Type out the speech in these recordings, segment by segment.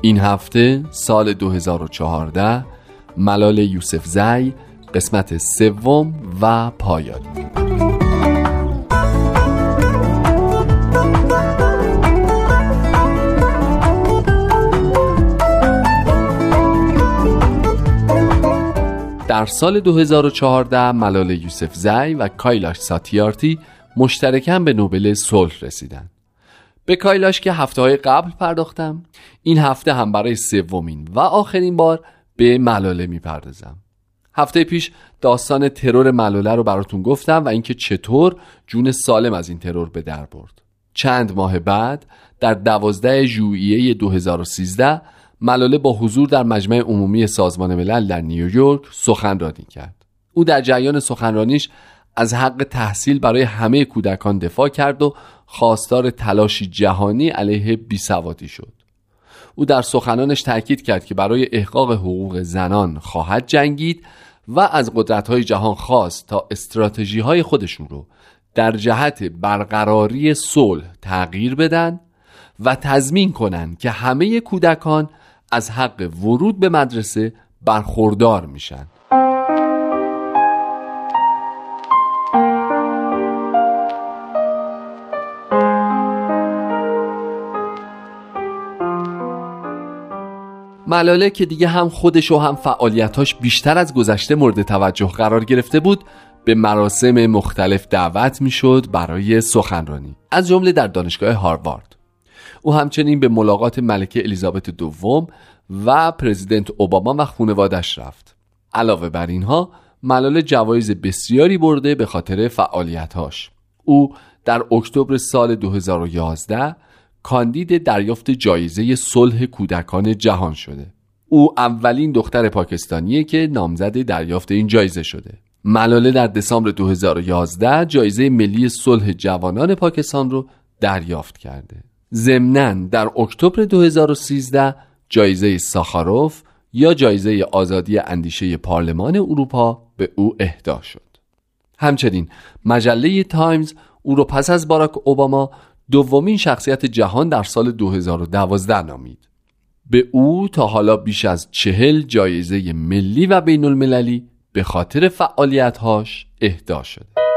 این هفته سال 2014 ملال یوسف زی قسمت سوم و پایانی. سال 2014 ملال یوسف زی و کایلاش ساتیارتی مشترکاً به نوبل صلح رسیدند. به کایلاش که هفته های قبل پرداختم این هفته هم برای سومین و آخرین بار به ملاله می‌پردازم هفته پیش داستان ترور ملاله رو براتون گفتم و اینکه چطور جون سالم از این ترور به در برد چند ماه بعد در دوازده ژوئیه 2013 ملاله با حضور در مجمع عمومی سازمان ملل در نیویورک سخنرانی کرد. او در جریان سخنرانیش از حق تحصیل برای همه کودکان دفاع کرد و خواستار تلاشی جهانی علیه بیسوادی شد. او در سخنانش تاکید کرد که برای احقاق حقوق زنان خواهد جنگید و از قدرت‌های جهان خواست تا استراتژی های خودشون رو در جهت برقراری صلح تغییر بدن و تضمین کنند که همه کودکان از حق ورود به مدرسه برخوردار میشن. ملاله که دیگه هم خودش و هم فعالیتاش بیشتر از گذشته مورد توجه قرار گرفته بود به مراسم مختلف دعوت می‌شد برای سخنرانی. از جمله در دانشگاه هاروارد. او همچنین به ملاقات ملکه الیزابت دوم و پرزیدنت اوباما و خانوادش رفت. علاوه بر اینها ملاله جوایز بسیاری برده به خاطر فعالیتاش او در اکتبر سال 2011 کاندید دریافت جایزه صلح کودکان جهان شده. او اولین دختر پاکستانیه که نامزد دریافت این جایزه شده. ملاله در دسامبر 2011 جایزه ملی صلح جوانان پاکستان رو دریافت کرده. ضمناً در اکتبر 2013 جایزه ساخاروف یا جایزه آزادی اندیشه پارلمان اروپا به او اهدا شد. همچنین مجله تایمز او را پس از باراک اوباما دومین شخصیت جهان در سال 2012 نامید. به او تا حالا بیش از چهل جایزه ملی و بین المللی به خاطر فعالیتهاش اهدا شده.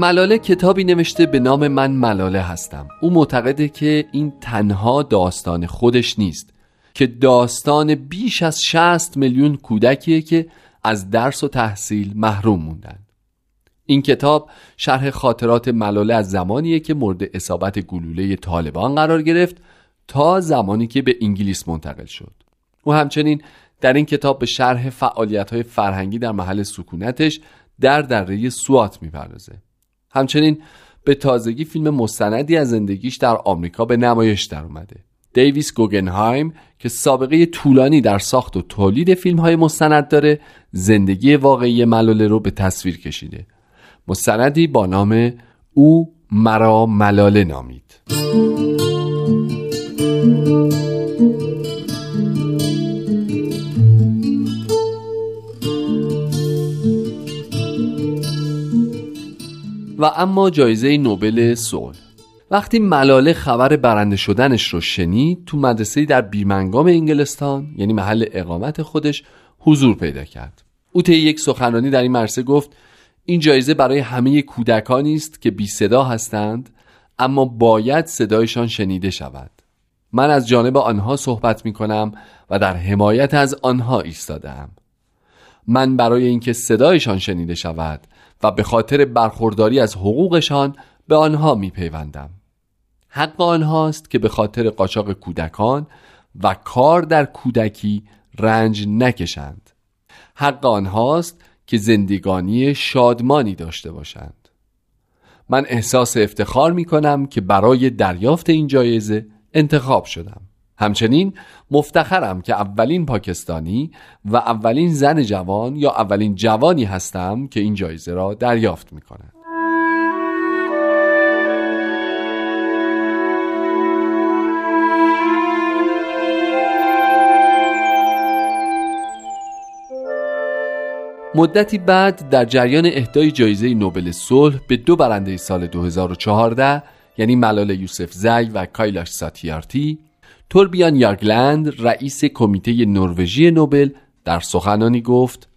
ملاله کتابی نوشته به نام من ملاله هستم. او معتقده که این تنها داستان خودش نیست که داستان بیش از 60 میلیون کودکیه که از درس و تحصیل محروم موندن. این کتاب شرح خاطرات ملاله از زمانیه که مورد اصابت گلوله طالبان قرار گرفت تا زمانی که به انگلیس منتقل شد. او همچنین در این کتاب به شرح فعالیت های فرهنگی در محل سکونتش در دره سوات می‌پردازه. همچنین به تازگی فیلم مستندی از زندگیش در آمریکا به نمایش در اومده. دیویس گوگنهایم که سابقه طولانی در ساخت و تولید فیلم های مستند داره زندگی واقعی ملاله رو به تصویر کشیده. مستندی با نام او مرا ملاله نامید. و اما جایزه نوبل صلح. وقتی ملاله خبر برنده شدنش رو شنید تو مدرسه در بیرمنگام انگلستان یعنی محل اقامت خودش حضور پیدا کرد. او طی یک سخنرانی در این مرسه گفت این جایزه برای همه کودکانی است که بی صدا هستند اما باید صدایشان شنیده شود. من از جانب آنها صحبت می کنم و در حمایت از آنها ایستادم من برای اینکه صدایشان شنیده شود و به خاطر برخورداری از حقوقشان به آنها می پیوندم حق آنهاست که به خاطر قاچاق کودکان و کار در کودکی رنج نکشند. حق آنهاست که زندگانی شادمانی داشته باشند. من احساس افتخار می کنم که برای دریافت این جایزه انتخاب شدم. همچنین مفتخرم که اولین پاکستانی و اولین زن جوان یا اولین جوانی هستم که این جایزه را دریافت می کنم مدتی بعد در جریان اهدای جایزه نوبل صلح به دو برنده سال 2014 یعنی ملال یوسف زی و کایلاش ساتیارتی توربیان یاگلند رئیس کمیته نروژی نوبل در سخنانی گفت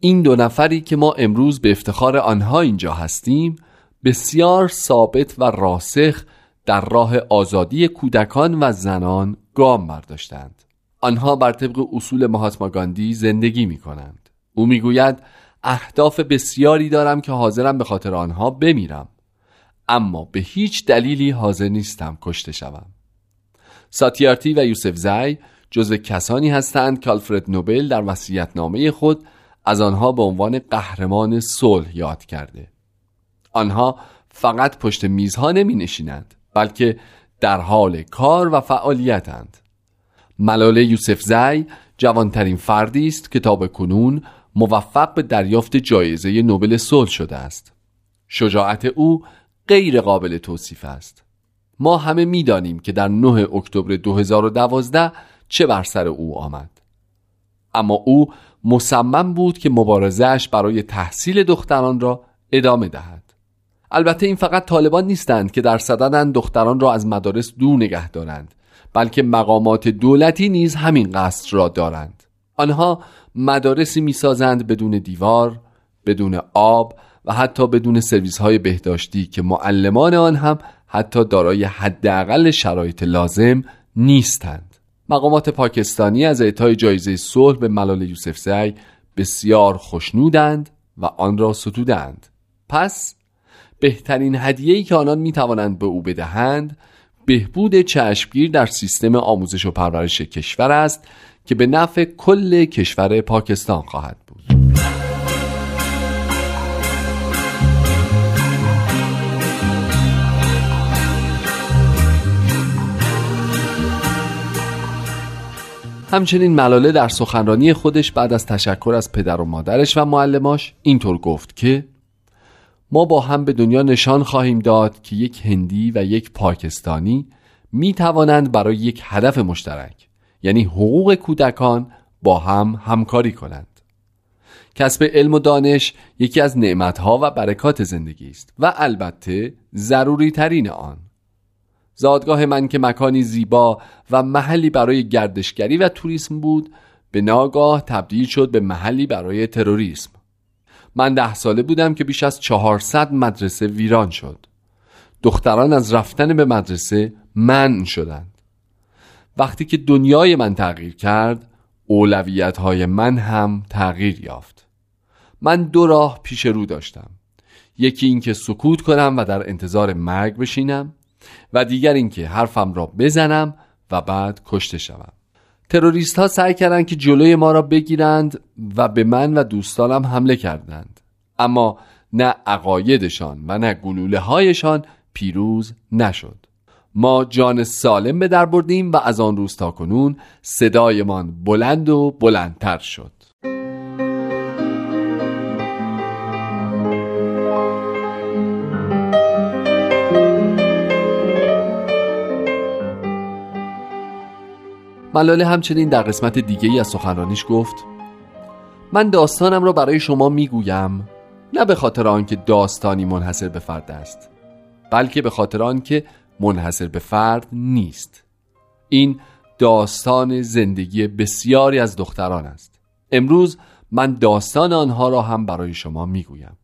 این دو نفری که ما امروز به افتخار آنها اینجا هستیم بسیار ثابت و راسخ در راه آزادی کودکان و زنان گام برداشتند. آنها بر طبق اصول مهاتما گاندی زندگی می کنند او می‌گوید اهداف بسیاری دارم که حاضرم به خاطر آنها بمیرم اما به هیچ دلیلی حاضر نیستم کشته شوم. ساتیارتی و یوسف زی جزو کسانی هستند که آلفرد نوبل در وصیت‌نامه خود از آنها به عنوان قهرمان صلح یاد کرده. آنها فقط پشت میزها نمی نشینند بلکه در حال کار و فعالیتند ملاله یوسف زی جوانترین فردی است که تا به کنون موفق به دریافت جایزه نوبل صلح شده است. شجاعت او غیر قابل توصیف است. ما همه می‌دانیم که در 9 اکتبر 2012 چه بر سر او آمد. اما او مصمم بود که مبارزهش برای تحصیل دختران را ادامه دهد. البته این فقط طالبان نیستند که در صددن دختران را از مدارس دور نگه دارند بلکه مقامات دولتی نیز همین قصد را دارند. آنها مدارسی می‌سازند بدون دیوار بدون آب و حتی بدون سرویس های بهداشتی که معلمان آن هم حتی دارای حداقل شرایط لازم نیستند. مقامات پاکستانی از اعطای جایزه صلح به ملال یوسفزی بسیار خوشنودند و آن را ستودند. پس بهترین هدیه‌ای که آنان می توانند به او بدهند بهبود چشمگیر در سیستم آموزش و پرورش کشور است که به نفع کل کشور پاکستان خواهد بود. همچنین ملاله در سخنرانی خودش بعد از تشکر از پدر و مادرش و معلماش اینطور گفت که ما با هم به دنیا نشان خواهیم داد که یک هندی و یک پاکستانی می توانند برای یک هدف مشترک یعنی حقوق کودکان با هم همکاری کنند. کسب علم و دانش یکی از نعمتها و برکات زندگی است و البته ضروری ترین آن. زادگاه من که مکانی زیبا و محلی برای گردشگری و توریسم بود به ناگاه تبدیل شد به محلی برای تروریسم. من ده ساله بودم که بیش از چهارصد مدرسه ویران شد. دختران از رفتن به مدرسه من شدند. وقتی که دنیای من تغییر کرد اولویت های من هم تغییر یافت. من دو راه پیش رو داشتم. یکی اینکه سکوت کنم و در انتظار مرگ بشینم و دیگر اینکه حرفم را بزنم و بعد کشته شوم. تروریست ها سعی کردند که جلوی ما را بگیرند و به من و دوستانم حمله کردند. اما نه عقایدشان و نه گلوله هایشان پیروز نشد. ما جان سالم به در بردیم و از آن روز تا کنون صدایمان بلند و بلندتر شد. ملاله همچنین در قسمت دیگه ای از سخنرانیش گفت من داستانم را برای شما می‌گویم نه به خاطر آنکه داستانی منحصر به فرد است بلکه به خاطر آنکه منحصر به فرد نیست. این داستان زندگی بسیاری از دختران است. امروز من داستان آنها را هم برای شما می‌گویم.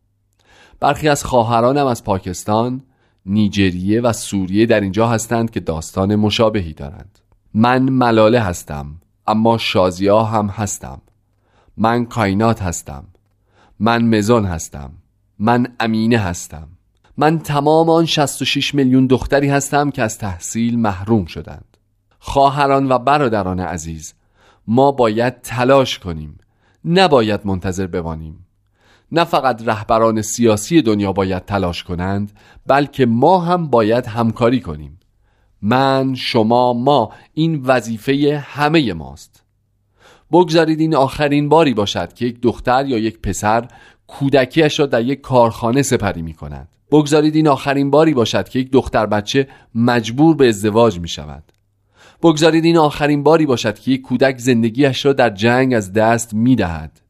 برخی از خواهرانم از پاکستان، نیجریه و سوریه در اینجا هستند که داستان مشابهی دارند. من ملاله هستم اما شازیا هم هستم. من کاینات هستم. من مزون هستم. من امینه هستم. من تمام آن 66 میلیون دختری هستم که از تحصیل محروم شدند. خواهران و برادران عزیز ما باید تلاش کنیم. نباید منتظر بمانیم. نه فقط رهبران سیاسی دنیا باید تلاش کنند بلکه ما هم باید همکاری کنیم. من شما ما این وظیفه همه ماست. بگذارید این آخرین باری باشد که یک دختر یا یک پسر کودکیش را در یک کارخانه سپری می کند بگذارید این آخرین باری باشد که یک دختر بچه مجبور به ازدواج می شود بگذارید این آخرین باری باشد که یک کودک زندگیش را در جنگ از دست می دهد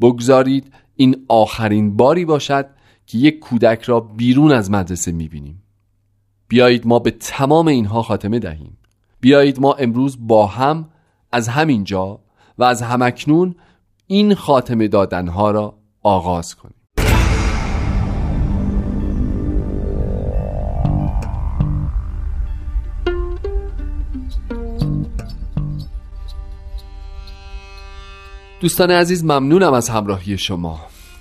بگذارید این آخرین باری باشد که یک کودک را بیرون از مدرسه می بینیم بیایید ما به تمام اینها خاتمه دهیم. بیایید ما امروز با هم از همین جا و از همکنون این خاتمه دادنها را آغاز کنیم. دوستان عزیز ممنونم از همراهی شما.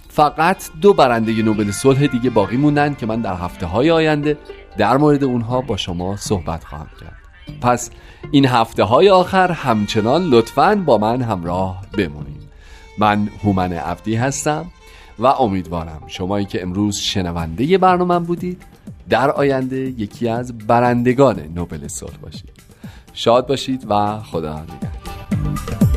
فقط دو برنده نوبل صلح دیگه باقی موندن که من در هفته های آینده در مورد اونها با شما صحبت خواهم کرد. پس این هفته های آخر همچنان لطفا با من همراه بمونید. من هومن عبدی هستم و امیدوارم شمایی که امروز شنونده برنامه بودید در آینده یکی از برندگان نوبل صلح باشید. شاد باشید و خدا نگهدار.